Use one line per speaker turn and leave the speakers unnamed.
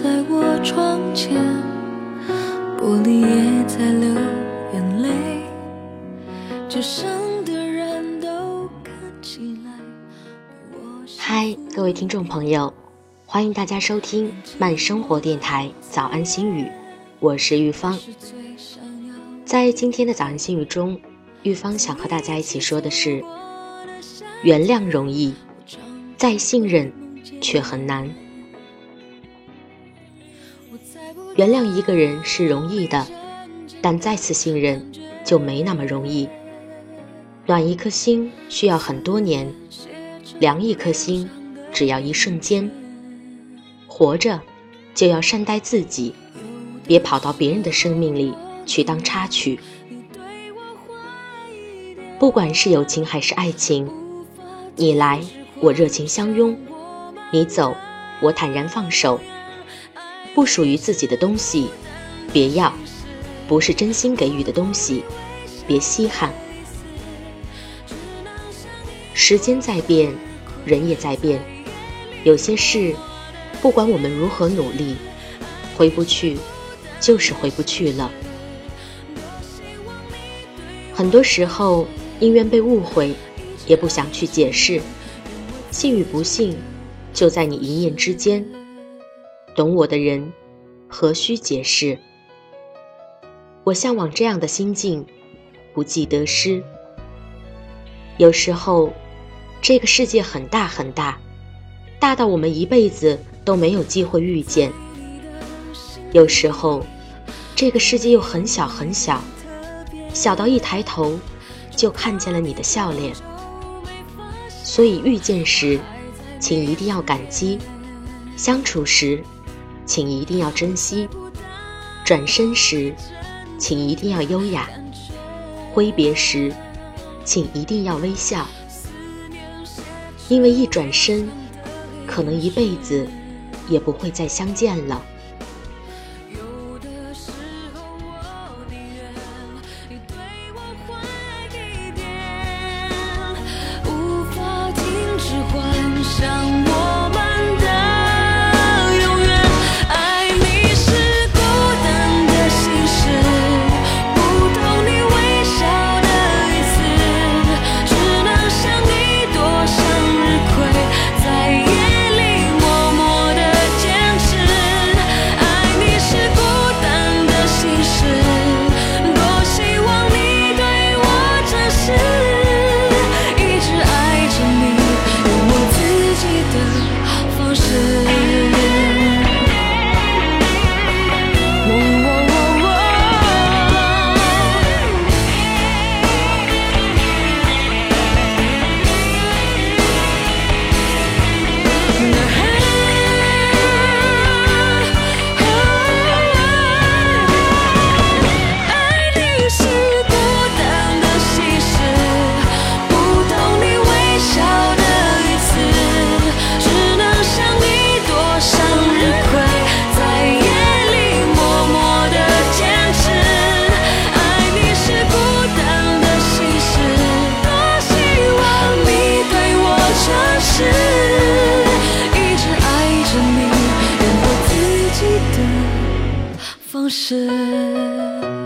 在我窗前，玻璃也在流眼泪，街上的人都看起来
嗨，各位听众朋友，欢迎大家收听慢生活电台早安心语，我是玉芳。在今天的早安心语中，玉芳想和大家一起说的是：原谅容易，再信任却很难。原谅一个人是容易的，但再次信任就没那么容易。暖一颗心需要很多年，凉一颗心只要一瞬间。活着就要善待自己，别跑到别人的生命里去当插曲。不管是友情还是爱情，你来我热情相拥，你走我坦然放手。不属于自己的东西，别要；不是真心给予的东西，别稀罕。时间在变，人也在变，有些事，不管我们如何努力，回不去，就是回不去了。很多时候，宁愿被误会，也不想去解释。信与不信，就在你一念之间。懂我的人，何须解释？我向往这样的心境，不计得失。有时候，这个世界很大很大，大到我们一辈子都没有机会遇见；有时候，这个世界又很小很小，小到一抬头就看见了你的笑脸。所以遇见时，请一定要感激；相处时，请一定要珍惜；转身时，请一定要优雅；挥别时，请一定要微笑。因为一转身，可能一辈子也不会再相见了。
方式。